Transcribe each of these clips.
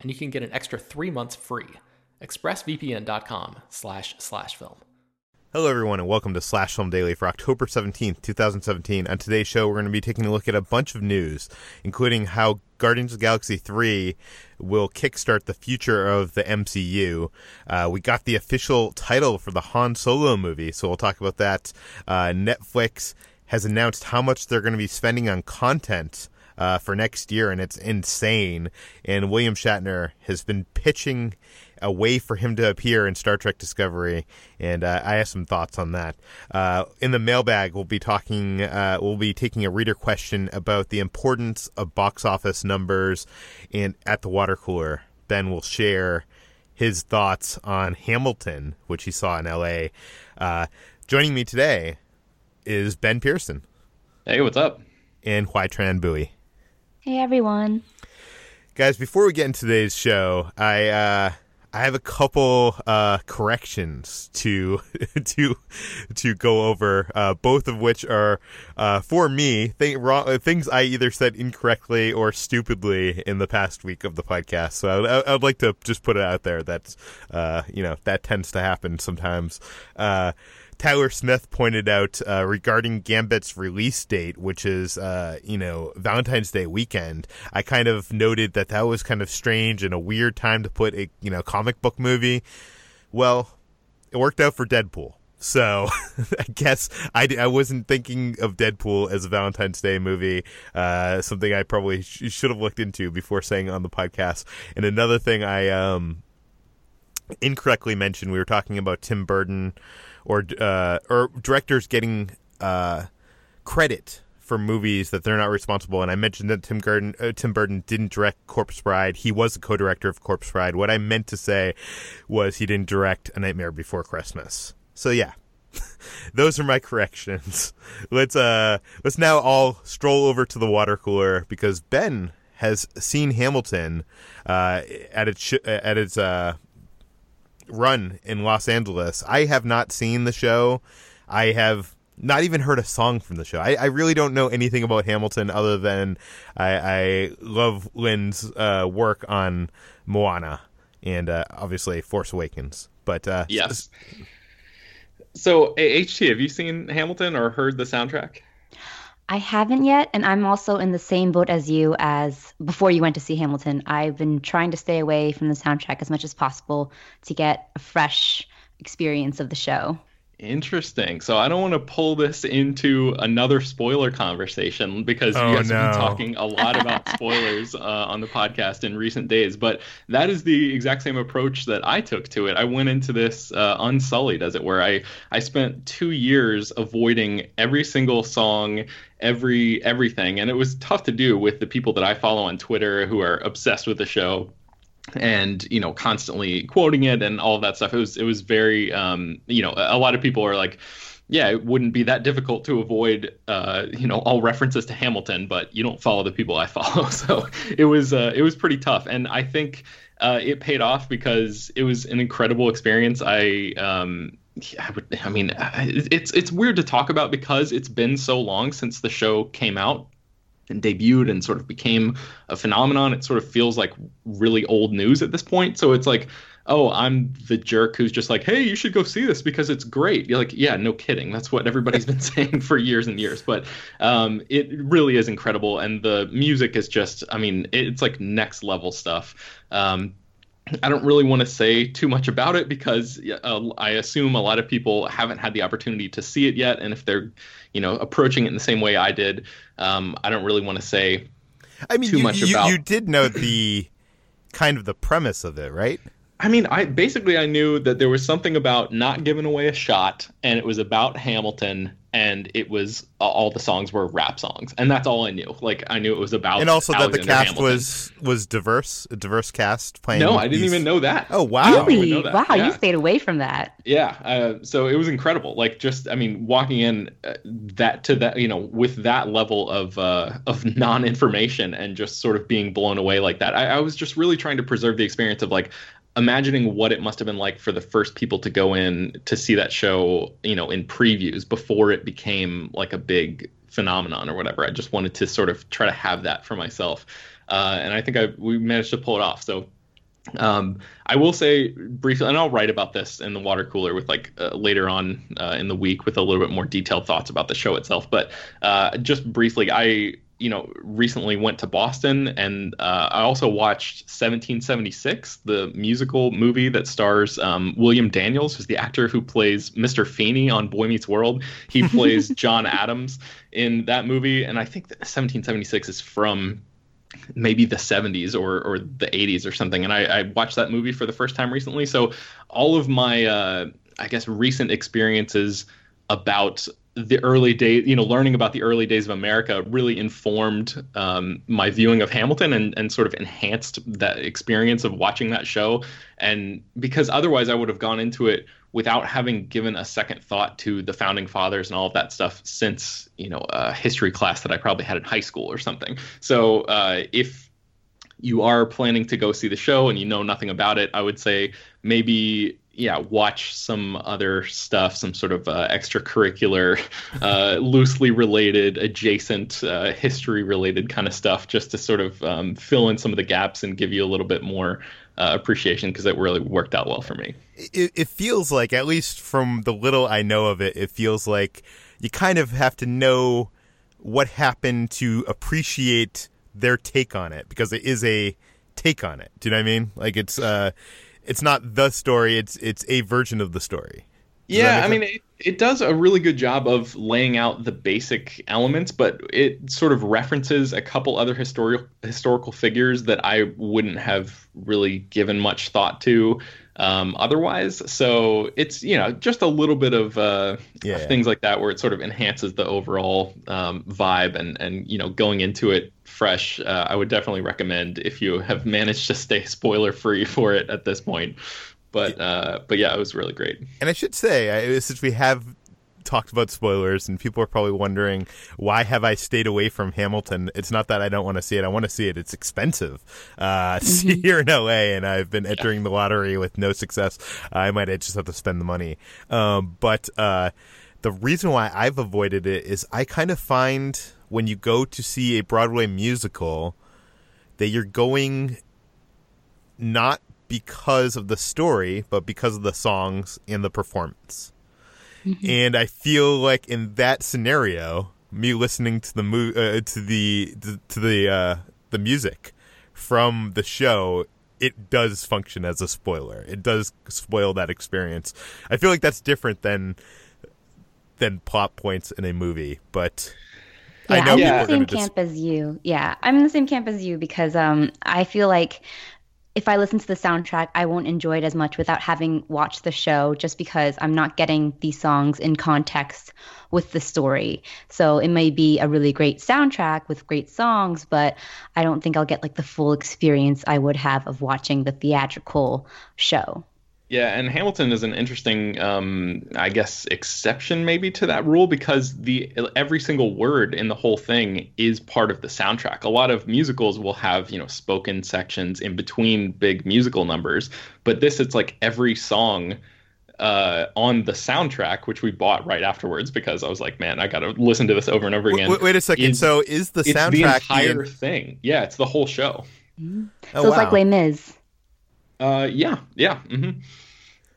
and you can get an extra three months free. ExpressVPN.com slash slash film. Hello, everyone, and welcome to Slash Film Daily for October 17th, 2017. On today's show, we're going to be taking a look at a bunch of news, including how Guardians of the Galaxy 3 will kickstart the future of the MCU. Uh, we got the official title for the Han Solo movie, so we'll talk about that. Uh, Netflix has announced how much they're going to be spending on content uh, for next year, and it's insane. And William Shatner has been pitching a way for him to appear in Star Trek Discovery, and uh, I have some thoughts on that. Uh, in the mailbag, we'll be talking, uh, we'll be taking a reader question about the importance of box office numbers, and at the water cooler, Ben will share his thoughts on Hamilton, which he saw in L.A. Uh, joining me today is Ben Pearson. Hey, what's up? And Hoai-Tran Bui. Hey everyone. Guys, before we get into today's show, I uh I have a couple uh, corrections to to to go over, uh, both of which are uh, for me th- wrong, things I either said incorrectly or stupidly in the past week of the podcast. So I, would like to just put it out there that uh, you know that tends to happen sometimes. Tyler Smith pointed out uh, regarding Gambit's release date, which is uh, you know Valentine's Day weekend. I kind of noted that that was kind of strange and a weird time to put a you know comic book movie. Well, it worked out for Deadpool. So I guess I, I wasn't thinking of Deadpool as a Valentine's Day movie, uh, something I probably sh- should have looked into before saying on the podcast. And another thing I um, incorrectly mentioned, we were talking about Tim Burton or uh, or directors getting uh, credit for movies that they're not responsible. And I mentioned that Tim Burton, uh, Tim Burton didn't direct Corpse Bride. He was the co-director of Corpse Bride. What I meant to say was he didn't direct A Nightmare Before Christmas. So yeah, those are my corrections. Let's uh let's now all stroll over to the water cooler because Ben has seen Hamilton uh, at its sh- at its uh, run in Los Angeles. I have not seen the show. I have not even heard a song from the show. I, I really don't know anything about Hamilton other than I, I love Lin's uh, work on Moana and uh, obviously Force Awakens. But uh, yes. So, HT, have you seen Hamilton or heard the soundtrack? I haven't yet, and I'm also in the same boat as you as before you went to see Hamilton. I've been trying to stay away from the soundtrack as much as possible to get a fresh experience of the show. Interesting. So I don't want to pull this into another spoiler conversation because oh, you guys no. have been talking a lot about spoilers uh, on the podcast in recent days. But that is the exact same approach that I took to it. I went into this uh, unsullied, as it were. I I spent two years avoiding every single song, every everything, and it was tough to do with the people that I follow on Twitter who are obsessed with the show and you know constantly quoting it and all that stuff it was it was very um you know a lot of people are like yeah it wouldn't be that difficult to avoid uh you know all references to hamilton but you don't follow the people i follow so it was uh it was pretty tough and i think uh, it paid off because it was an incredible experience. I um, I would. I mean, it's it's weird to talk about because it's been so long since the show came out and debuted and sort of became a phenomenon. It sort of feels like really old news at this point. So it's like, oh, I'm the jerk who's just like, hey, you should go see this because it's great. You're like, yeah, no kidding. That's what everybody's been saying for years and years. But um, it really is incredible, and the music is just, I mean, it's like next level stuff. Um, I don't really want to say too much about it because uh, I assume a lot of people haven't had the opportunity to see it yet, and if they're, you know, approaching it in the same way I did, um, I don't really want to say. I mean, too you, much you, about. You did know the kind of the premise of it, right? I mean, I basically I knew that there was something about not giving away a shot, and it was about Hamilton, and it was uh, all the songs were rap songs, and that's all I knew. Like I knew it was about, and also Alexander that the cast Hamilton. was was diverse, a diverse cast playing. No, I didn't these- even know that. Oh wow! Really? know that. Wow, Yeah. you stayed away from that. Yeah, uh, so it was incredible. Like just, I mean, walking in uh, that to that, you know, with that level of uh, of non information and just sort of being blown away like that. I, I was just really trying to preserve the experience of like imagining what it must have been like for the first people to go in to see that show, you know, in previews before it became like a big phenomenon or whatever. I just wanted to sort of try to have that for myself, uh, and I think I we managed to pull it off. So um, I will say briefly, and I'll write about this in the water cooler with like uh, later on uh, in the week with a little bit more detailed thoughts about the show itself. But uh, just briefly, I you know recently went to Boston, and uh, I also watched 1776, the musical movie that stars um, William Daniels, who's the actor who plays Mr. Feeney on Boy Meets World. He plays John Adams in that movie, and I think that 1776 is from maybe the 70s or, or the 80s or something. And I, I watched that movie for the first time recently. So all of my, uh, I guess, recent experiences about the early days, you know, learning about the early days of America really informed um, my viewing of Hamilton and, and sort of enhanced that experience of watching that show. And because otherwise I would have gone into it without having given a second thought to the founding fathers and all of that stuff since you know a history class that I probably had in high school or something. So uh, if you are planning to go see the show and you know nothing about it, I would say maybe yeah watch some other stuff, some sort of uh, extracurricular, uh, loosely related, adjacent uh, history related kind of stuff, just to sort of um, fill in some of the gaps and give you a little bit more uh, appreciation because it really worked out well for me. It, it feels like, at least from the little I know of it, it feels like you kind of have to know what happened to appreciate their take on it because it is a take on it. Do you know what I mean? Like it's uh, it's not the story; it's it's a version of the story. Does Yeah, I mean, it, it does a really good job of laying out the basic elements, but it sort of references a couple other historical historical figures that I wouldn't have really given much thought to um, otherwise. So it's you know just a little bit of, uh, Yeah, of yeah. things like that where it sort of enhances the overall um, vibe and and you know going into it fresh. Uh, I would definitely recommend if you have managed to stay spoiler free for it at this point. But uh, but yeah, it was really great. And I should say, I, since we have talked about spoilers, and people are probably wondering why have I stayed away from Hamilton? It's not that I don't want to see it; I want to see it. It's expensive uh, see here in LA, and I've been entering the lottery with no success. I might just have to spend the money. Um, but uh, the reason why I've avoided it is I kind of find when you go to see a Broadway musical that you're going not because of the story, but because of the songs and the performance. And I feel like in that scenario, me listening to the mo- uh, to the to the uh, the music from the show, it does function as a spoiler. It does spoil that experience. I feel like that's different than than plot points in a movie, but I Yeah, know I'm in the same just camp as you. Yeah, I'm in the same camp as you because um, I feel like if I listen to the soundtrack, I won't enjoy it as much without having watched the show, just because I'm not getting these songs in context with the story. So it may be a really great soundtrack with great songs, but I don't think I'll get like the full experience I would have of watching the theatrical show. Yeah, and Hamilton is an interesting, um, I guess, exception maybe to that rule because the every single word in the whole thing is part of the soundtrack. A lot of musicals will have you know spoken sections in between big musical numbers, but this it's like every song uh, on the soundtrack, which we bought right afterwards because I was like, man, I got to listen to this over and over again. Wait, wait a second. Is, so is the soundtrack the entire the... thing? Yeah, it's the whole show. Mm-hmm. Oh, so it's wow. like Les Mis. Uh, yeah, yeah. Mm-hmm.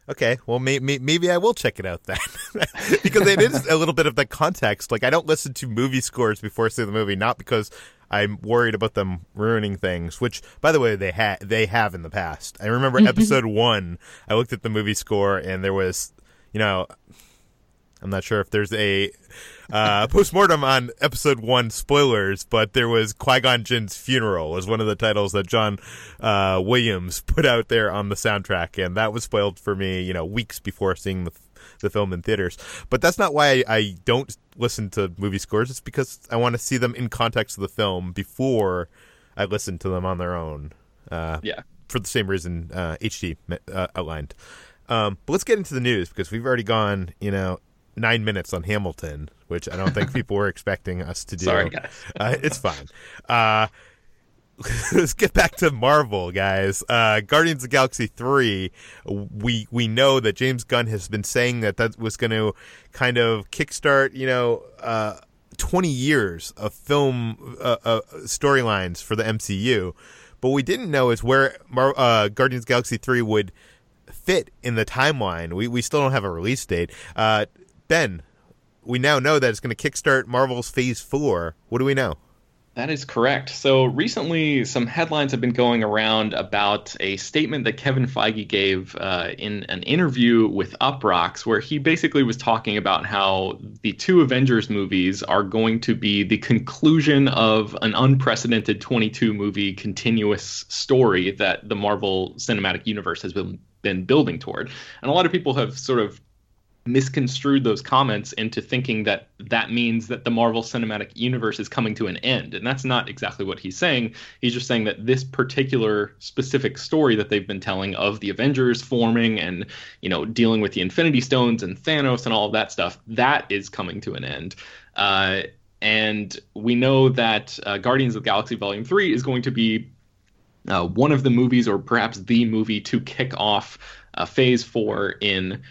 Okay, well, may, may, maybe I will check it out then, because it is a little bit of the context. Like, I don't listen to movie scores before I see the movie, not because I'm worried about them ruining things. Which, by the way, they had they have in the past. I remember episode one. I looked at the movie score, and there was, you know, I'm not sure if there's a uh, postmortem on episode one spoilers, but there was Qui Gon Jinn's funeral was one of the titles that John uh, Williams put out there on the soundtrack, and that was spoiled for me, you know, weeks before seeing the the film in theaters. But that's not why I, I don't listen to movie scores. It's because I want to see them in context of the film before I listen to them on their own. Uh, yeah. For the same reason uh, HT uh, outlined. Um, but let's get into the news because we've already gone, you know, nine minutes on Hamilton, which I don't think people were expecting us to do. Sorry, guys. uh, it's fine. Uh, let's get back to Marvel, guys. Uh, Guardians of the Galaxy three. We we know that James Gunn has been saying that that was going to kind of kickstart, you know, uh, twenty years of film uh, uh, storylines for the MCU. But what we didn't know is where Mar- uh, Guardians of Galaxy three would fit in the timeline. We we still don't have a release date. Uh, Ben, we now know that it's going to kickstart Marvel's Phase 4. What do we know? That is correct. So recently, some headlines have been going around about a statement that Kevin Feige gave uh, in an interview with Uproxx, where he basically was talking about how the two Avengers movies are going to be the conclusion of an unprecedented 22 movie continuous story that the Marvel Cinematic Universe has been been building toward. And a lot of people have sort of misconstrued those comments into thinking that that means that the Marvel Cinematic Universe is coming to an end. And that's not exactly what he's saying. He's just saying that this particular specific story that they've been telling of the Avengers forming and, you know, dealing with the Infinity Stones and Thanos and all of that stuff, that is coming to an end. Uh, and we know that uh, Guardians of the Galaxy Volume 3 is going to be uh, one of the movies, or perhaps the movie, to kick off uh, Phase 4 in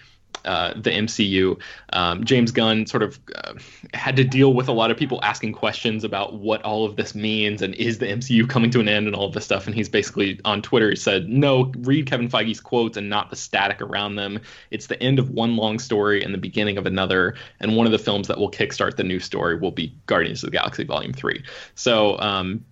uh, the MCU. Um, James Gunn sort of uh, had to deal with a lot of people asking questions about what all of this means and is the MCU coming to an end and all of this stuff. And he's basically on Twitter he said, "No, read Kevin Feige's quotes and not the static around them. It's the end of one long story and the beginning of another. And one of the films that will kickstart the new story will be Guardians of the Galaxy Volume Three. So." Um,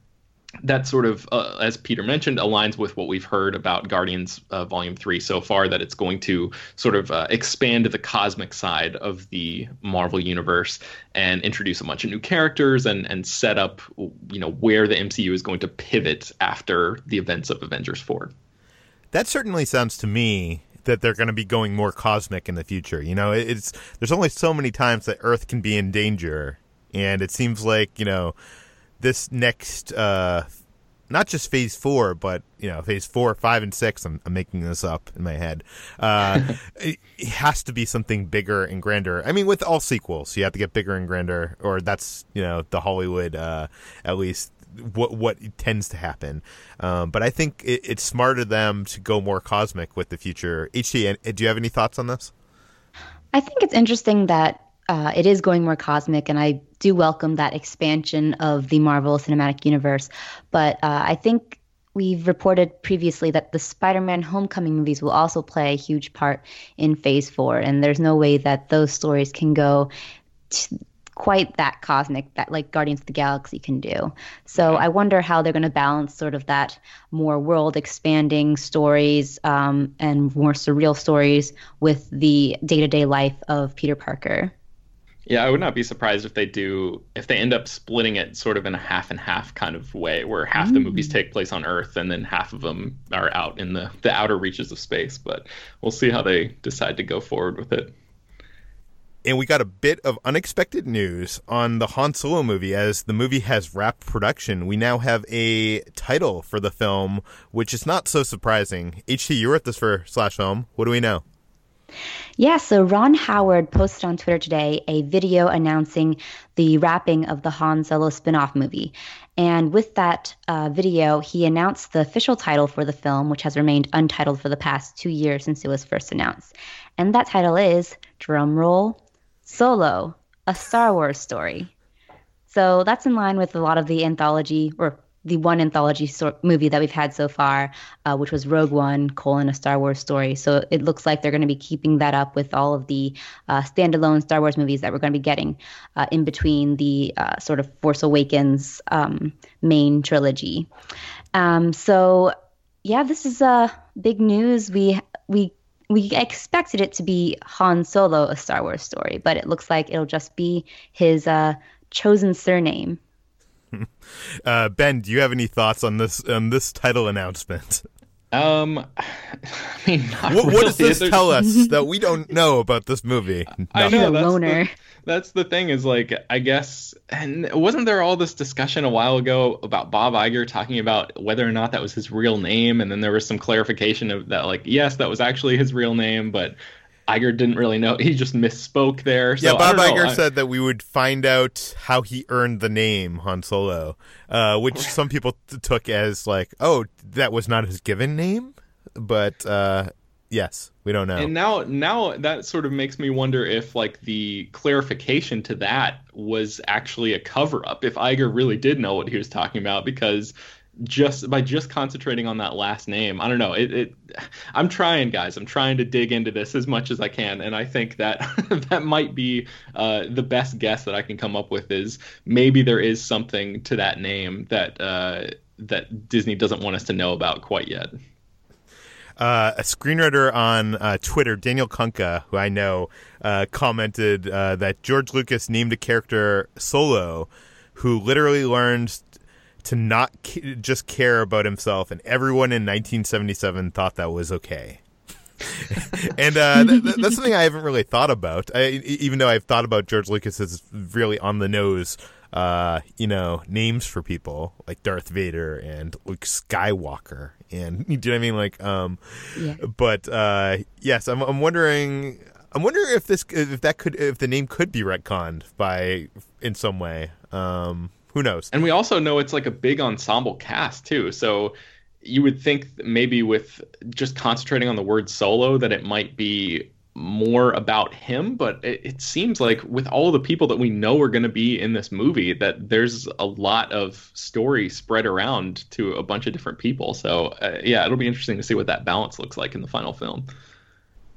that sort of, uh, as Peter mentioned, aligns with what we've heard about Guardians uh, Volume 3 so far, that it's going to sort of uh, expand the cosmic side of the Marvel Universe and introduce a bunch of new characters and, and set up, you know, where the MCU is going to pivot after the events of Avengers 4. That certainly sounds to me that they're going to be going more cosmic in the future. You know, it's there's only so many times that Earth can be in danger, and it seems like, you know, this next uh not just phase four, but you know, phase four, five, and six. I'm, I'm making this up in my head. Uh, it, has to be something bigger and grander. I mean, with all sequels, you have to get bigger and grander, or that's you know the Hollywood, uh, at least what what tends to happen. Um, but I think it, it's smarter them to go more cosmic with the future. HT, do you have any thoughts on this? I think it's interesting that uh, it is going more cosmic, and I do welcome that expansion of the Marvel Cinematic Universe. But uh, I think we've reported previously that the Spider-Man Homecoming movies will also play a huge part in Phase Four, and there's no way that those stories can go. quite that cosmic that like Guardians of the Galaxy can do. So I wonder how they're going to balance sort of that more world expanding stories um, and more surreal stories with the day to day life of Peter Parker. Yeah, I would not be surprised if they do if they end up splitting it sort of in a half and half kind of way, where half mm. the movies mm. take place on Earth and then half of them are out in the the outer reaches of space. But we'll see how they decide to go forward with it. And we got a bit of unexpected news on the Han Solo movie. As the movie has wrapped production, we now have a title for the film, which is not so surprising. HT, you wrote this for Slash Film. What do we know? Yeah, so Ron Howard posted on Twitter today a video announcing the wrapping of the Han Solo spin off movie. And with that uh, video, he announced the official title for the film, which has remained untitled for the past two years since it was first announced. And that title is, drumroll, Solo, a Star Wars story. So that's in line with a lot of the anthology or the one anthology so- movie that we've had so far, uh, which was Rogue One: colon a Star Wars story. So it looks like they're going to be keeping that up with all of the uh, standalone Star Wars movies that we're going to be getting uh, in between the uh, sort of Force Awakens um, main trilogy. Um, so yeah, this is uh, big news. We we we expected it to be Han Solo, a Star Wars story, but it looks like it'll just be his uh, chosen surname. Uh, ben, do you have any thoughts on this on this title announcement? Um, I mean, what, really. what, does this There's... tell us that we don't know about this movie? I know that's the, that's the thing is like I guess and wasn't there all this discussion a while ago about Bob Iger talking about whether or not that was his real name, and then there was some clarification of that like yes, that was actually his real name, but Iger didn't really know. He just misspoke there. So yeah, Bob Iger I... said that we would find out how he earned the name Han Solo, uh, which some people t- took as like, oh, that was not his given name. But uh, yes, we don't know. And now, now that sort of makes me wonder if like the clarification to that was actually a cover up. If Iger really did know what he was talking about, because just by just concentrating on that last name. I don't know. It, it, I'm trying, guys. I'm trying to dig into this as much as I can, and I think that that might be uh, the best guess that I can come up with. Is maybe there is something to that name that uh, that Disney doesn't want us to know about quite yet. Uh, a screenwriter on uh, Twitter, Daniel Kunka, who I know, uh, commented uh, that George Lucas named a character Solo, who literally learns to not just care about himself, and everyone in 1977 thought that was okay. and uh, th- th- that's something I haven't really thought about. I, even though I've thought about George Lucas's really on the nose, uh, you know, names for people like Darth Vader and Luke Skywalker, and do you know what I mean? Like, um, yeah. but uh, yes, I'm, I'm wondering. I'm wondering if this, if that could, if the name could be retconned by in some way. Um, who knows? And we also know it's like a big ensemble cast too. So you would think maybe with just concentrating on the word solo that it might be more about him but it, it seems like with all the people that we know are going to be in this movie that there's a lot of story spread around to a bunch of different people so uh, yeah it'll be interesting to see what that balance looks like in the final film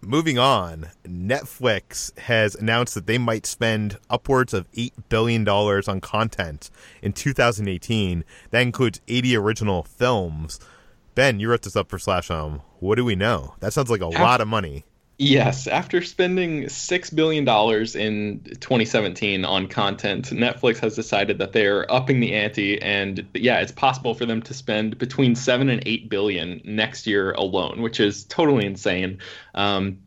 moving on, Netflix has announced that they might spend upwards of $8 billion on content in 2018. That includes 80 original films. Ben, you wrote this up for Slash Film. What do we know? That sounds like a lot of money. Yes, after spending six billion dollars in 2017 on content, Netflix has decided that they're upping the ante, and yeah, it's possible for them to spend between seven and eight billion next year alone, which is totally insane. Um,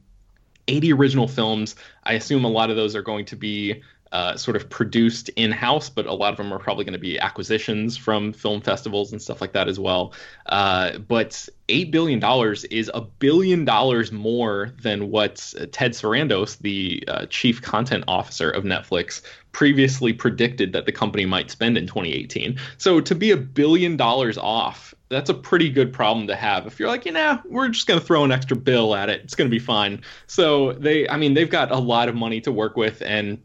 80 original films. I assume a lot of those are going to be uh, sort of produced in house, but a lot of them are probably going to be acquisitions from film festivals and stuff like that as well. Uh, but $8 billion is a billion dollars more than what Ted Sarandos, the uh, chief content officer of Netflix, previously predicted that the company might spend in 2018. So to be a billion dollars off, that's a pretty good problem to have. If you're like, you know, we're just going to throw an extra bill at it, it's going to be fine. So they, I mean, they've got a lot of money to work with and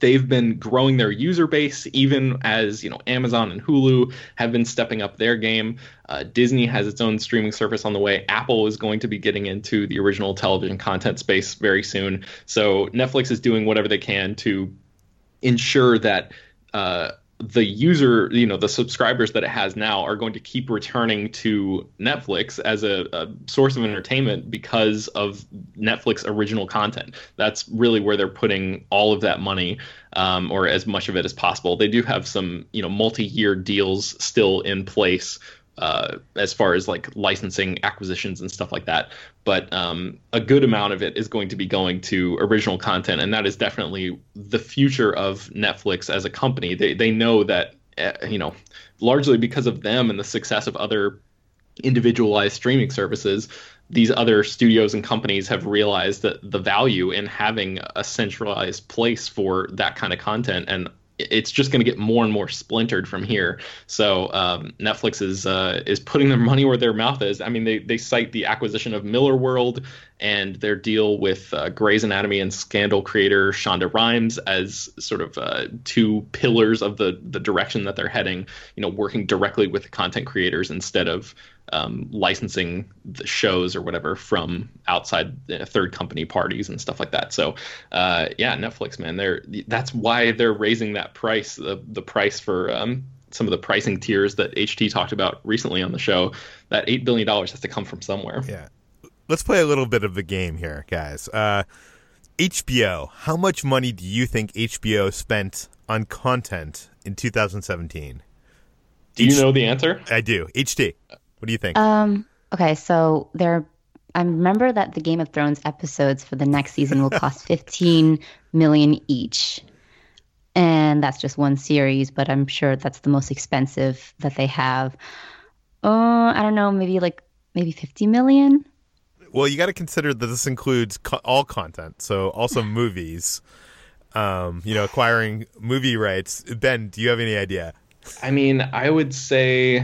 they've been growing their user base even as you know amazon and hulu have been stepping up their game. Uh, disney has its own streaming service on the way. Apple is going to be getting into the original television content space very soon. So netflix is doing whatever they can to ensure that uh, the user, you know, the subscribers that it has now are going to keep returning to Netflix as a, a, source of entertainment because of Netflix original content. That's really where they're putting all of that money, um, or as much of it as possible. They do have some, you know, multi-year deals still in place uh, as far as like licensing acquisitions and stuff like that. But um, a good amount of it is going to be going to original content, and that is definitely the future of Netflix as a company. They they know that uh, you know largely because of them and the success of other individualized streaming services these other studios and companies have realized that the value in having a centralized place for that kind of content and it's just going to get more and more splintered from here. So um, Netflix is uh, is putting their money where their mouth is. I mean, they they cite the acquisition of Millarworld and their deal with uh, Grey's Anatomy and Scandal creator Shonda Rhimes as sort of uh, two pillars of the the direction that they're heading. You know, working directly with the content creators instead of um, licensing the shows or whatever from outside third company parties and stuff like that. So, uh, yeah, Netflix, man, they're that's why they're raising that price, the the price for um, some of the pricing tiers that HT talked about recently on the show. That eight billion dollars has to come from somewhere. Yeah, let's play a little bit of the game here, guys. Uh, HBO, how much money do you think HBO spent on content in 2017? Do you H- know the answer? I do. HT, What do you think? Um. Okay, so there. I remember that the Game of Thrones episodes for the next season will cost 15 million each. And that's just one series, but I'm sure that's the most expensive that they have. Uh, I don't know, maybe like maybe 50 million. Well, you got to consider that this includes co- all content, so also movies. Um, you know, acquiring movie rights. Ben, do you have any idea? I mean, I would say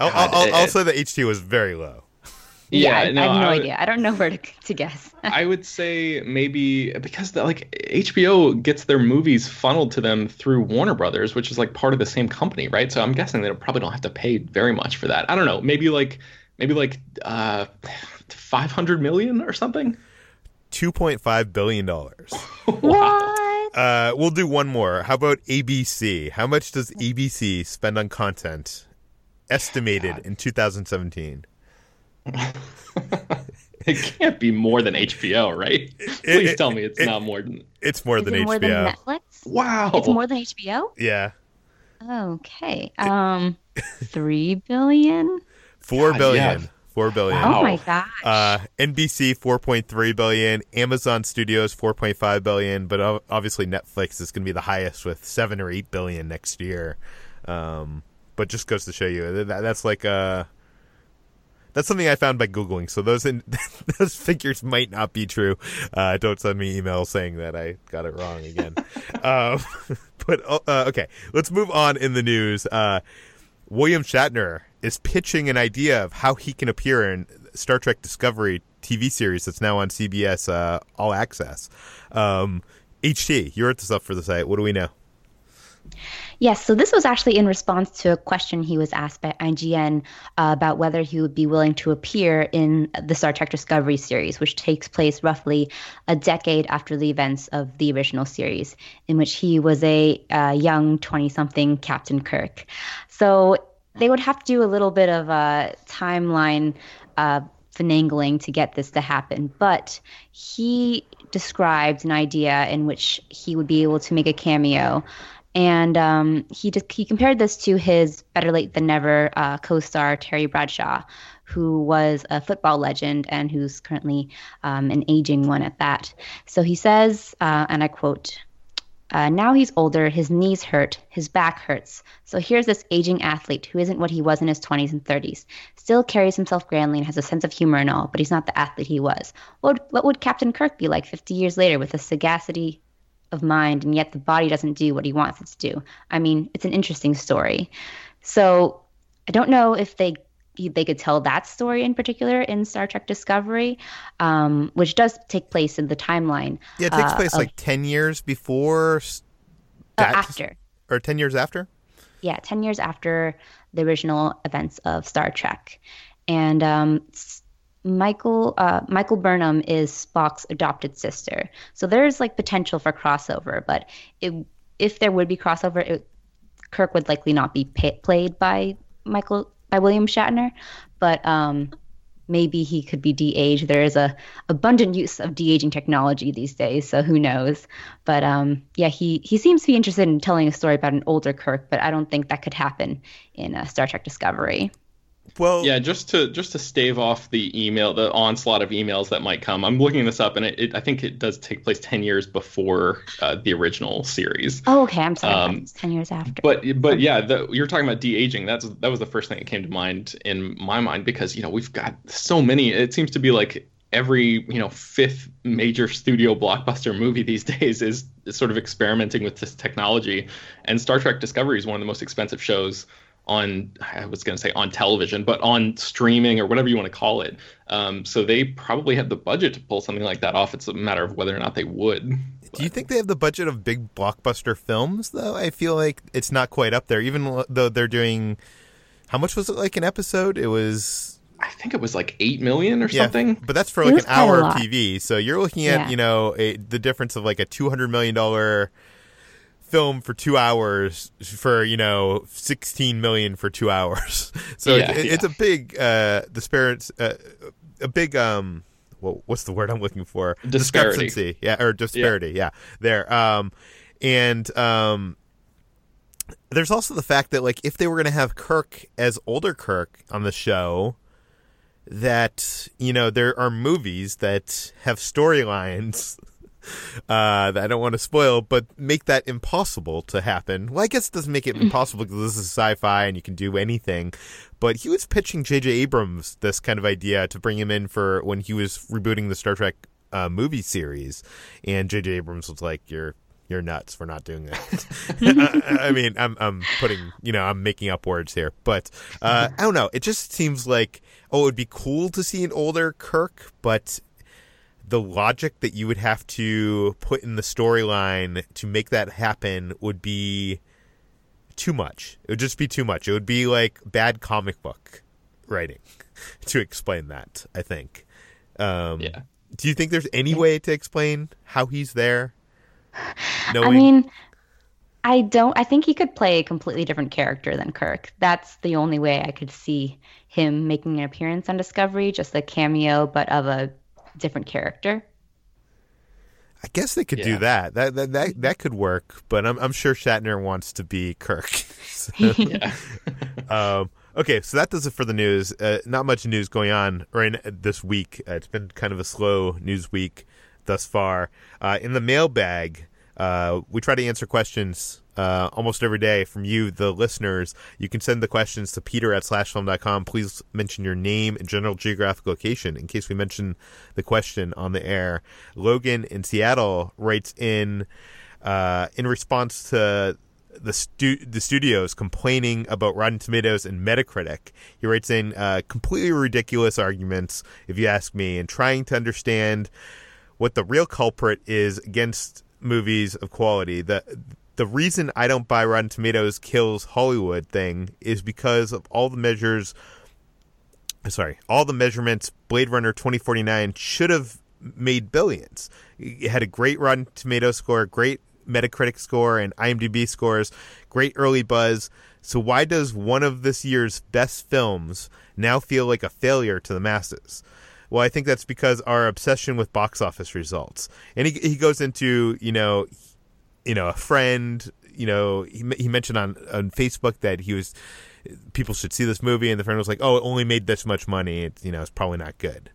I'll, I'll, I'll, say the HT was very low. Yeah, yeah no, I have no I would, idea. I don't know where to, to guess. I would say maybe because the, like HBO gets their movies funneled to them through Warner Brothers, which is like part of the same company, right? So I'm guessing they probably don't have to pay very much for that. I don't know. Maybe like maybe like uh, 500 million or something. 2.5 billion dollars. what? Uh, we'll do one more. How about ABC? How much does ABC spend on content estimated God. in 2017? it can't be more than HBO, right? Please it, tell me it's it, not more than. It's more Is than it HBO. More than Netflix? Wow, it's more than HBO. Yeah. Okay. Um, three billion. Four God, billion. Yeah. Four billion. Oh my gosh. Uh, NBC four point three billion. Amazon Studios four point five billion. But obviously Netflix is going to be the highest with seven or eight billion next year. Um, but just goes to show you that, that's like uh that's something I found by googling. So those in, those figures might not be true. Uh, don't send me emails saying that I got it wrong again. uh, but uh, okay, let's move on in the news. Uh, William Shatner is pitching an idea of how he can appear in Star Trek Discovery TV series that's now on CBS uh, All Access. Um, HT, you wrote this up for the site. What do we know? Yes, so this was actually in response to a question he was asked by IGN uh, about whether he would be willing to appear in the Star Trek Discovery series, which takes place roughly a decade after the events of the original series, in which he was a uh, young 20 something Captain Kirk. So they would have to do a little bit of a timeline uh, finagling to get this to happen, but he described an idea in which he would be able to make a cameo and um, he just he compared this to his better late than never uh, co-star Terry Bradshaw, who was a football legend and who's currently um, an aging one at that. So he says, uh, and I quote. Uh, now he's older, his knees hurt, his back hurts. So here's this aging athlete who isn't what he was in his 20s and 30s. Still carries himself grandly and has a sense of humor and all, but he's not the athlete he was. What what would Captain Kirk be like 50 years later with the sagacity, of mind and yet the body doesn't do what he wants it to do. I mean, it's an interesting story. So I don't know if they they could tell that story in particular in Star Trek Discovery, um, which does take place in the timeline. Yeah, it takes uh, place of, like ten years before. Uh, after. Or ten years after. Yeah, ten years after the original events of Star Trek, and um, Michael uh, Michael Burnham is Spock's adopted sister. So there's like potential for crossover, but it, if there would be crossover, it, Kirk would likely not be pay, played by Michael by William Shatner, but um, maybe he could be de-aged. There is a abundant use of de-aging technology these days, so who knows? But um, yeah, he he seems to be interested in telling a story about an older Kirk, but I don't think that could happen in uh, Star Trek Discovery. Well, yeah, just to just to stave off the email, the onslaught of emails that might come. I'm looking this up, and it, it I think it does take place ten years before uh, the original series. Oh, okay. I'm sorry. Um, it's ten years after. But but yeah, the, you're talking about de aging. That's that was the first thing that came to mind in my mind because you know we've got so many. It seems to be like every you know fifth major studio blockbuster movie these days is, is sort of experimenting with this technology, and Star Trek Discovery is one of the most expensive shows on I was going to say on television, but on streaming or whatever you want to call it. Um, so they probably have the budget to pull something like that off. It's a matter of whether or not they would. Do you think they have the budget of big blockbuster films though? I feel like it's not quite up there, even though they're doing. How much was it like an episode? It was. I think it was like eight million or yeah, something. But that's for like an hour of TV. So you're looking at yeah. you know a, the difference of like a two hundred million dollar film for two hours for you know 16 million for two hours so yeah, it, yeah. it's a big uh disparity uh, a big um well, what's the word i'm looking for disparity discrepancy yeah or disparity yeah. yeah there um and um there's also the fact that like if they were going to have kirk as older kirk on the show that you know there are movies that have storylines uh, that I don't want to spoil, but make that impossible to happen. Well, I guess it doesn't make it impossible because this is sci-fi and you can do anything. But he was pitching J.J. Abrams this kind of idea to bring him in for when he was rebooting the Star Trek uh, movie series, and J.J. Abrams was like, "You're you're nuts for not doing that. I, I, mean, I'm I'm putting you know I'm making up words here, but uh, I don't know. It just seems like oh, it would be cool to see an older Kirk, but the logic that you would have to put in the storyline to make that happen would be too much. It would just be too much. It would be like bad comic book writing to explain that, I think. Um, yeah. Do you think there's any way to explain how he's there? Knowing... I mean, I don't. I think he could play a completely different character than Kirk. That's the only way I could see him making an appearance on Discovery, just a cameo, but of a different character. I guess they could yeah. do that. That that that that could work, but I'm I'm sure Shatner wants to be Kirk. so, yeah. um, okay, so that does it for the news. Uh, not much news going on right this week. Uh, it's been kind of a slow news week thus far. Uh, in the mailbag, uh, we try to answer questions uh, almost every day from you, the listeners. You can send the questions to peter at slashfilm.com. Please mention your name and general geographic location in case we mention the question on the air. Logan in Seattle writes in uh, in response to the stu- the studios complaining about Rotten Tomatoes and Metacritic. He writes in uh, completely ridiculous arguments, if you ask me, and trying to understand what the real culprit is against movies of quality. The the reason I don't buy Rotten Tomatoes kills Hollywood thing is because of all the measures. Sorry, all the measurements. Blade Runner 2049 should have made billions. It had a great Rotten Tomato score, great Metacritic score, and IMDb scores, great early buzz. So why does one of this year's best films now feel like a failure to the masses? Well, I think that's because our obsession with box office results. And he he goes into, you know, you know, a friend, you know, he, he mentioned on, on Facebook that he was, people should see this movie. And the friend was like, oh, it only made this much money. It's, you know, it's probably not good.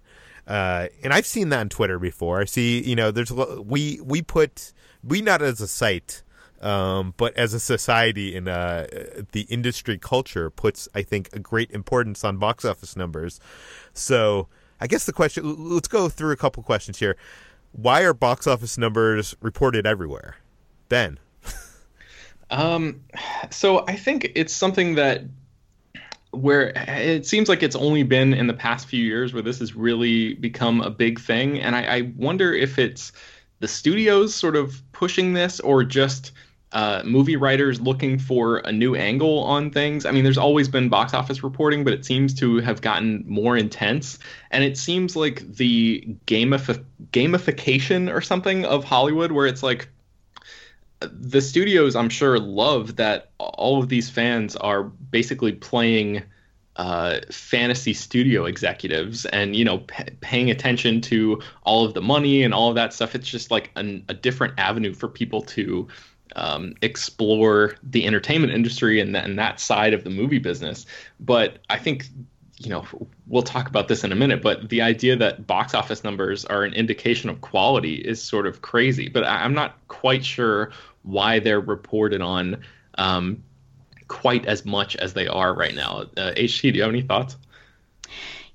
Uh, and I've seen that on Twitter before. I see, you know, there's, a, we, we put, we not as a site, um, but as a society and uh, the industry culture puts, I think, a great importance on box office numbers. So I guess the question, let's go through a couple questions here. Why are box office numbers reported everywhere? Ben? um, so I think it's something that where it seems like it's only been in the past few years where this has really become a big thing, and I, I wonder if it's the studios sort of pushing this or just uh, movie writers looking for a new angle on things. I mean, there's always been box office reporting, but it seems to have gotten more intense. And it seems like the gamif- gamification or something of Hollywood, where it's like, the studios, I'm sure, love that all of these fans are basically playing uh, fantasy studio executives and you know p- paying attention to all of the money and all of that stuff. It's just like an, a different avenue for people to um, explore the entertainment industry and, and that side of the movie business. But I think you know, we'll talk about this in a minute, but the idea that box office numbers are an indication of quality is sort of crazy. But I'm not quite sure why they're reported on um, quite as much as they are right now. Uh, HT, do you have any thoughts?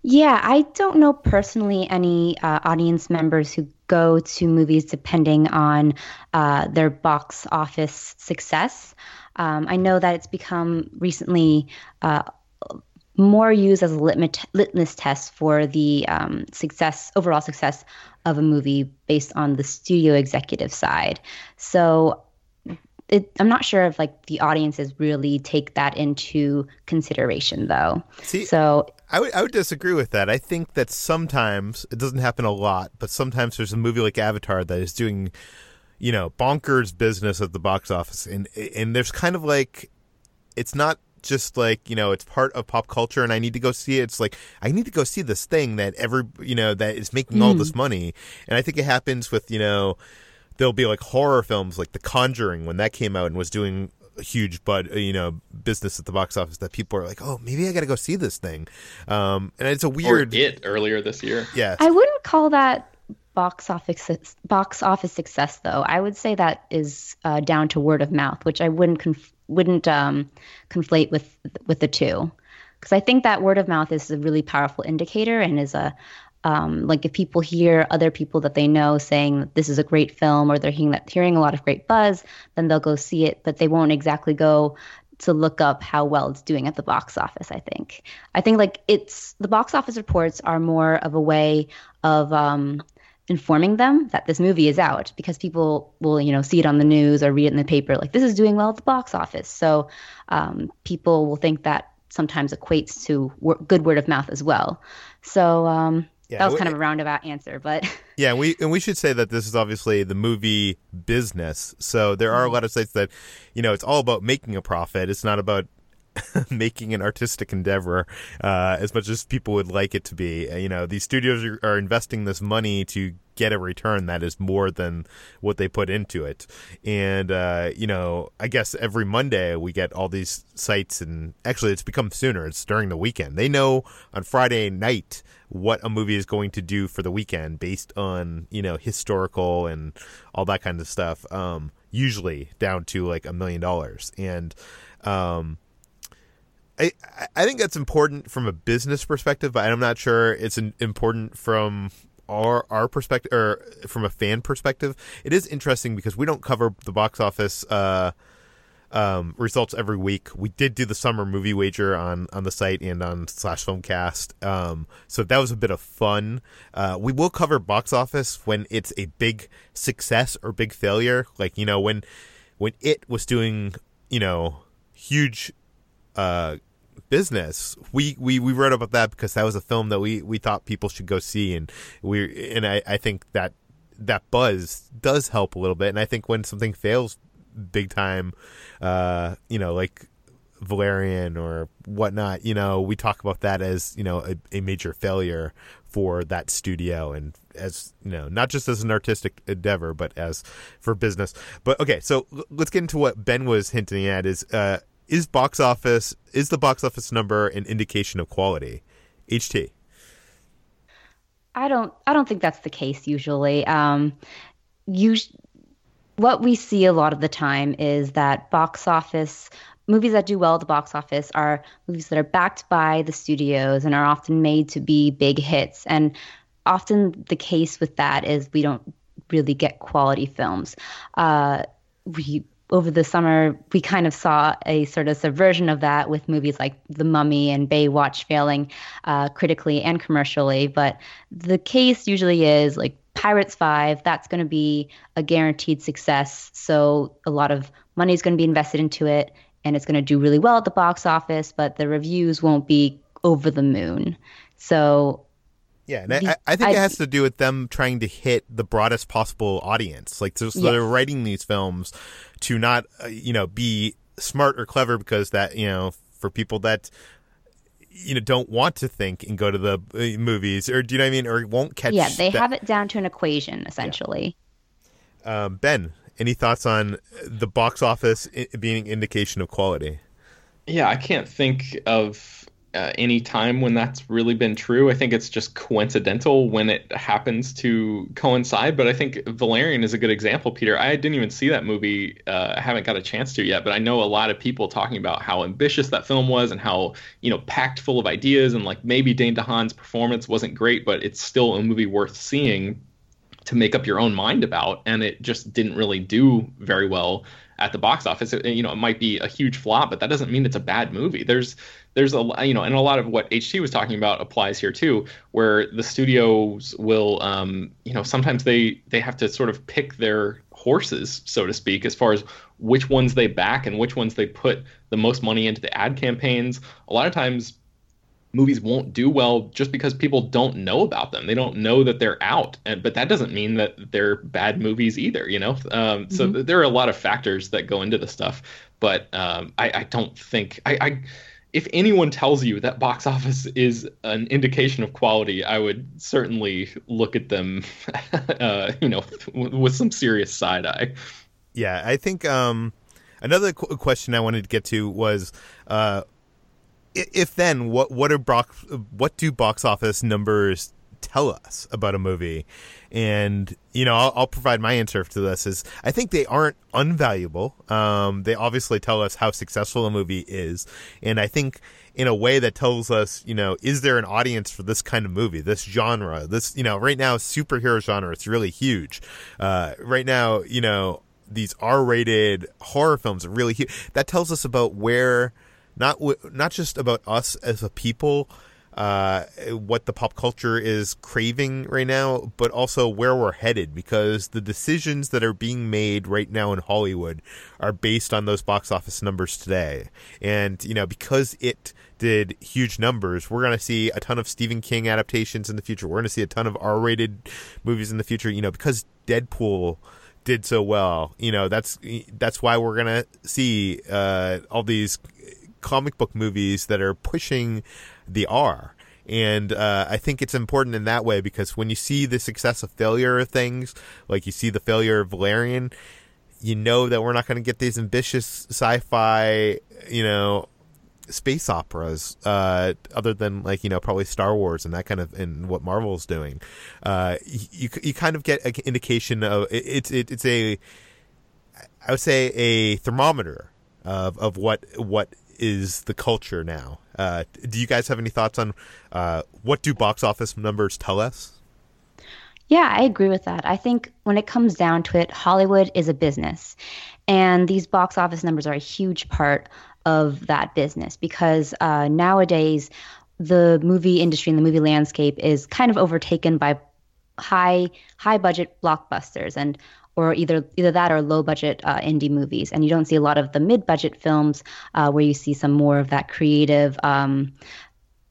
Yeah, I don't know personally any uh, audience members who go to movies depending on uh, their box office success. Um, I know that it's become recently uh, more used as a litmus test for the um, success, overall success of a movie based on the studio executive side. So it, I'm not sure if like the audiences really take that into consideration though. See, so I would I would disagree with that. I think that sometimes it doesn't happen a lot, but sometimes there's a movie like Avatar that is doing, you know, bonkers business at the box office, and and there's kind of like, it's not just like you know it's part of pop culture and i need to go see it it's like i need to go see this thing that every you know that is making mm. all this money and i think it happens with you know there'll be like horror films like The Conjuring when that came out and was doing a huge but uh, you know business at the box office that people are like oh maybe I got to go see this thing. Um, and it's a weird or it earlier this year. Yeah. I wouldn't call that box office box office success though. I would say that is uh, down to word of mouth which I wouldn't conf- wouldn't um, conflate with with the two. Because I think that word of mouth is a really powerful indicator and is a um, like if people hear other people that they know saying this is a great film or they're hearing that hearing a lot of great buzz, then they'll go see it, but they won't exactly go to look up how well it's doing at the box office. I think. I think like it's the box office reports are more of a way of um, informing them that this movie is out because people will you know see it on the news or read it in the paper like this is doing well at the box office. So um, people will think that sometimes equates to wor- good word of mouth as well. So um, yeah, that was kind of a roundabout answer, but yeah, we and we should say that this is obviously the movie business. So there are a mm-hmm. lot of sites that, you know, it's all about making a profit. It's not about making an artistic endeavor uh, as much as people would like it to be. Uh, you know, these studios are, are, investing this money to get a return that is more than what they put into it. And, uh, you know, I guess every Monday we get all these sites, and actually it's become sooner. It's during the weekend. They know on Friday night what a movie is going to do for the weekend based on, you know, historical and all that kind of stuff. Um, usually down to like a million dollars. And, um, I, I think that's important from a business perspective, but I'm not sure it's important from our our perspective or from a fan perspective. It is interesting because we don't cover the box office uh, um, results every week. We did do the summer movie wager on on the site and on slash filmcast, um, so that was a bit of fun. Uh, we will cover box office when it's a big success or big failure, like you know when when it was doing you know huge uh, business. We, we we wrote about that because that was a film that we, we thought people should go see, and we and I, I think that that buzz does help a little bit. And I think when something fails big time, uh, you know, like Valerian or whatnot, you know, we talk about that as you know a, a major failure for that studio and as you know not just as an artistic endeavor but as for business but okay so let's get into what ben was hinting at is uh is box office is the box office number an indication of quality? HT. I don't I don't think that's the case usually. Um you what we see a lot of the time is that box office movies that do well at the box office are movies that are backed by the studios and are often made to be big hits and often the case with that is we don't really get quality films. Uh, we over the summer, we kind of saw a sort of subversion of that with movies like The Mummy and Baywatch failing uh, critically and commercially. But the case usually is like Pirates 5, that's going to be a guaranteed success. So a lot of money is going to be invested into it and it's going to do really well at the box office, but the reviews won't be over the moon. So yeah, and I, I think I, it has to do with them trying to hit the broadest possible audience. Like, so, so yes. they're writing these films to not, uh, you know, be smart or clever because that, you know, for people that, you know, don't want to think and go to the uh, movies, or do you know what I mean, or won't catch. Yeah, they that. have it down to an equation essentially. Yeah. Um, ben, any thoughts on the box office being an indication of quality? Yeah, I can't think of uh, any time when that's really been true. I think it's just coincidental when it happens to coincide. But I think Valerian is a good example, Peter. I didn't even see that movie. Uh, I haven't got a chance to yet, but I know a lot of people talking about how ambitious that film was and how you know packed full of ideas and like maybe Dane DeHaan's performance wasn't great, but it's still a movie worth seeing to make up your own mind about. And it just didn't really do very well at the box office. It, you know, it might be a huge flop, but that doesn't mean it's a bad movie. There's there's a you know, and a lot of what HT was talking about applies here too, where the studios will um, you know, sometimes they they have to sort of pick their horses, so to speak, as far as which ones they back and which ones they put the most money into the ad campaigns. A lot of times movies won't do well just because people don't know about them. They don't know that they're out, and but that doesn't mean that they're bad movies either. You know, um, mm-hmm. so th- there are a lot of factors that go into the stuff. But um, I, I, don't think I, I, if anyone tells you that box office is an indication of quality, I would certainly look at them, uh, you know, with some serious side eye. Yeah, I think um, another qu- question I wanted to get to was. Uh, if then what what are box what do box office numbers tell us about a movie? And you know, I'll, I'll provide my answer to this. Is I think they aren't unvaluable. Um, they obviously tell us how successful a movie is, and I think in a way that tells us, you know, is there an audience for this kind of movie, this genre, this, you know, right now superhero genre, it's really huge. Uh, right now, you know, these R-rated horror films are really huge. That tells us about where not w- not just about us as a people, uh, what the pop culture is craving right now, but also where we're headed because the decisions that are being made right now in Hollywood are based on those box office numbers today. And, you know, because it did huge numbers, we're going to see a ton of Stephen King adaptations in the future. We're going to see a ton of R rated movies in the future, you know, because Deadpool did so well. You know, that's that's why we're to see uh, all these comic book movies that are pushing the R. And uh, I think it's important in that way because when you see the success of failure of things, like you see the failure of Valerian, you know that we're not going to get these ambitious sci-fi, you know, space operas, uh, other than like you know probably Star Wars and that kind of and what Marvel's doing. Uh, you you kind of get an indication of it, it's it, it's a I would say a thermometer of of what what is the culture now. Uh, do you guys have any thoughts on uh, what do box office numbers tell us? Yeah, I agree with that. I think when it comes down to it, Hollywood is a business, and these box office numbers are a huge part of that business because uh, nowadays the movie industry and the movie landscape is kind of overtaken by high high budget blockbusters and or either either that or low budget uh, indie movies. And you don't see a lot of the mid budget films uh, where you see some more of that creative. Um,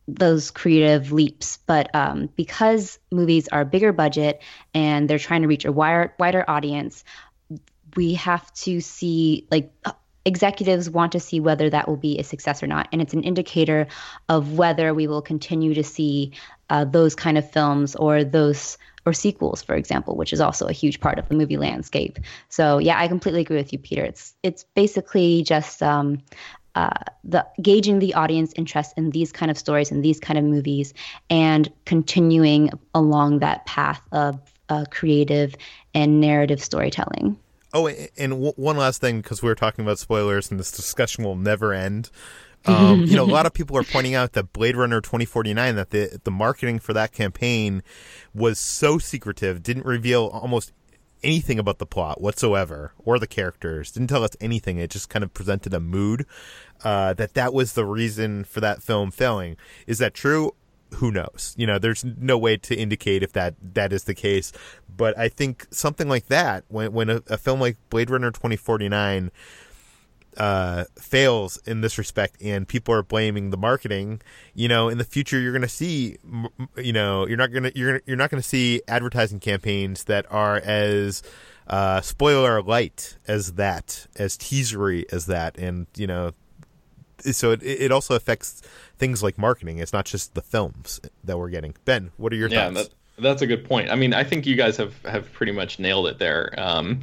those creative leaps, but um, because movies are bigger budget and they're trying to reach a wider wider audience, we have to see like executives want to see whether that will be a success or not. And it's an indicator of whether we will continue to see uh, those kind of films or those or sequels, for example, which is also a huge part of the movie landscape. So yeah, I completely agree with you, Peter. It's it's basically just um, uh, the gauging the audience interest in these kind of stories and these kind of movies, and continuing along that path of uh, creative and narrative storytelling. Oh, and w- one last thing, because we were talking about spoilers, and this discussion will never end. Um, you know, a lot of people are pointing out that Blade Runner 2049, that the the marketing for that campaign was so secretive, didn't reveal almost anything about the plot whatsoever or the characters, didn't tell us anything. It just kind of presented a mood. Uh, that that was the reason for that film failing. Is that true? Who knows? You know, there's no way to indicate if that that is the case. But I think something like that, when when a, a film like Blade Runner 2049 uh, fails in this respect and people are blaming the marketing, you know, in the future you're going to see, you know, you're not going to you're you're not going to see advertising campaigns that are as uh, spoiler light as that, as teasery as that, and you know, so it it also affects things like marketing. It's not just the films that we're getting. Ben, what are your yeah, thoughts? That, that's a good point. I mean, I think you guys have have pretty much nailed it there. Um,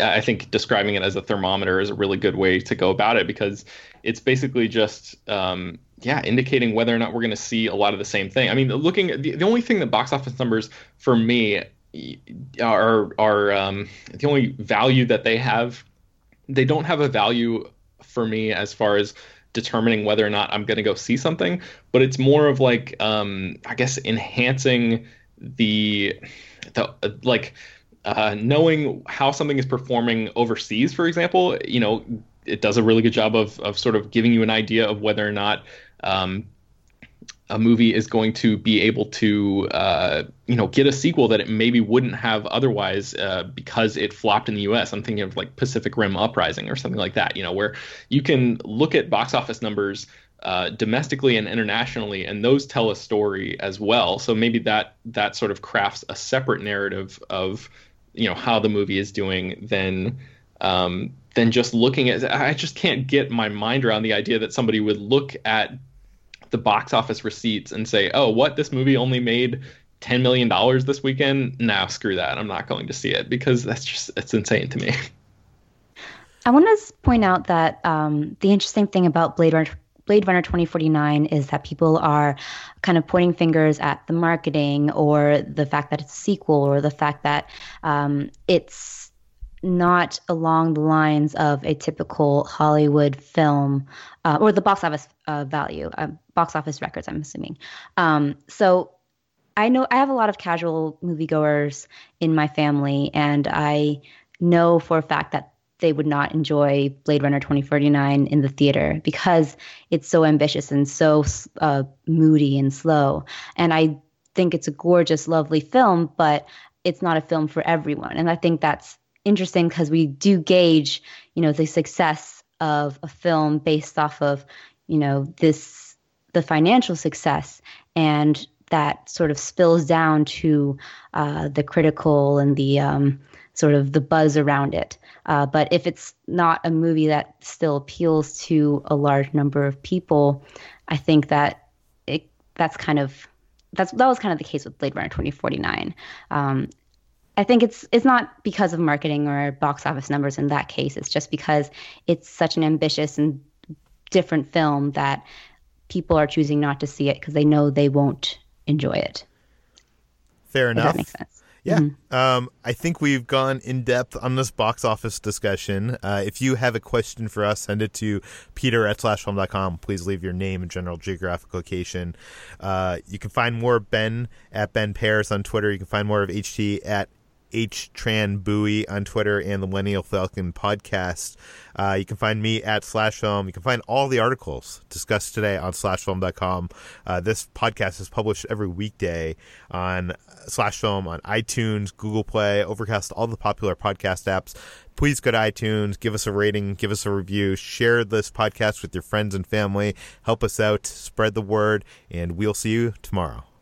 I think describing it as a thermometer is a really good way to go about it because it's basically just um, yeah indicating whether or not we're going to see a lot of the same thing. I mean, looking at the, the only thing that box office numbers for me are are um, the only value that they have. They don't have a value for me as far as determining whether or not I'm going to go see something, but it's more of like um, I guess enhancing the the like uh, knowing how something is performing overseas, for example, you know, it does a really good job of of sort of giving you an idea of whether or not um, a movie is going to be able to uh, you know get a sequel that it maybe wouldn't have otherwise uh, because it flopped in the U.S. I'm thinking of like Pacific Rim Uprising or something like that. You know, where you can look at box office numbers uh, domestically and internationally, and those tell a story as well. So maybe that that sort of crafts a separate narrative of you know how the movie is doing than um, than just looking at. I just can't get my mind around the idea that somebody would look at the box office receipts and say, "Oh, what this movie only made." $10 million this weekend nah screw that i'm not going to see it because that's just it's insane to me i want to point out that um, the interesting thing about blade runner Blade Runner 2049 is that people are kind of pointing fingers at the marketing or the fact that it's a sequel or the fact that um, it's not along the lines of a typical Hollywood film uh, or the box office uh, value, uh, box office records, I'm assuming. Um, so I know I have a lot of casual moviegoers in my family, and I know for a fact that they would not enjoy Blade Runner 2049 in the theater because it's so ambitious and so uh, moody and slow. And I think it's a gorgeous, lovely film, but it's not a film for everyone. And I think that's interesting because we do gauge, you know, the success of a film based off of, you know, this the financial success and that sort of spills down to uh, the critical and the um, sort of the buzz around it. Uh, but if it's not a movie that still appeals to a large number of people, I think that it that's kind of that's that was kind of the case with Blade Runner 2049. Um, I think it's it's not because of marketing or box office numbers in that case. It's just because it's such an ambitious and different film that people are choosing not to see it because they know they won't enjoy it. Fair enough. that makes sense. Yeah. Mm-hmm. Um, I think we've gone in depth on this box office discussion. Uh, if you have a question for us, send it to peter at slashfilm.com. Please leave your name and general geographic location. Uh, you can find more Ben at Ben Paris on Twitter. You can find more of HT at H Tran Bui on Twitter and the Millennial Falcon podcast. Uh, you can find me at Slash Film. You can find all the articles discussed today on slashfilm.com. Uh, this podcast is published every weekday on Slash Film on iTunes, Google Play, Overcast, all the popular podcast apps. Please go to iTunes, give us a rating, give us a review, share this podcast with your friends and family, help us out, spread the word, and we'll see you tomorrow.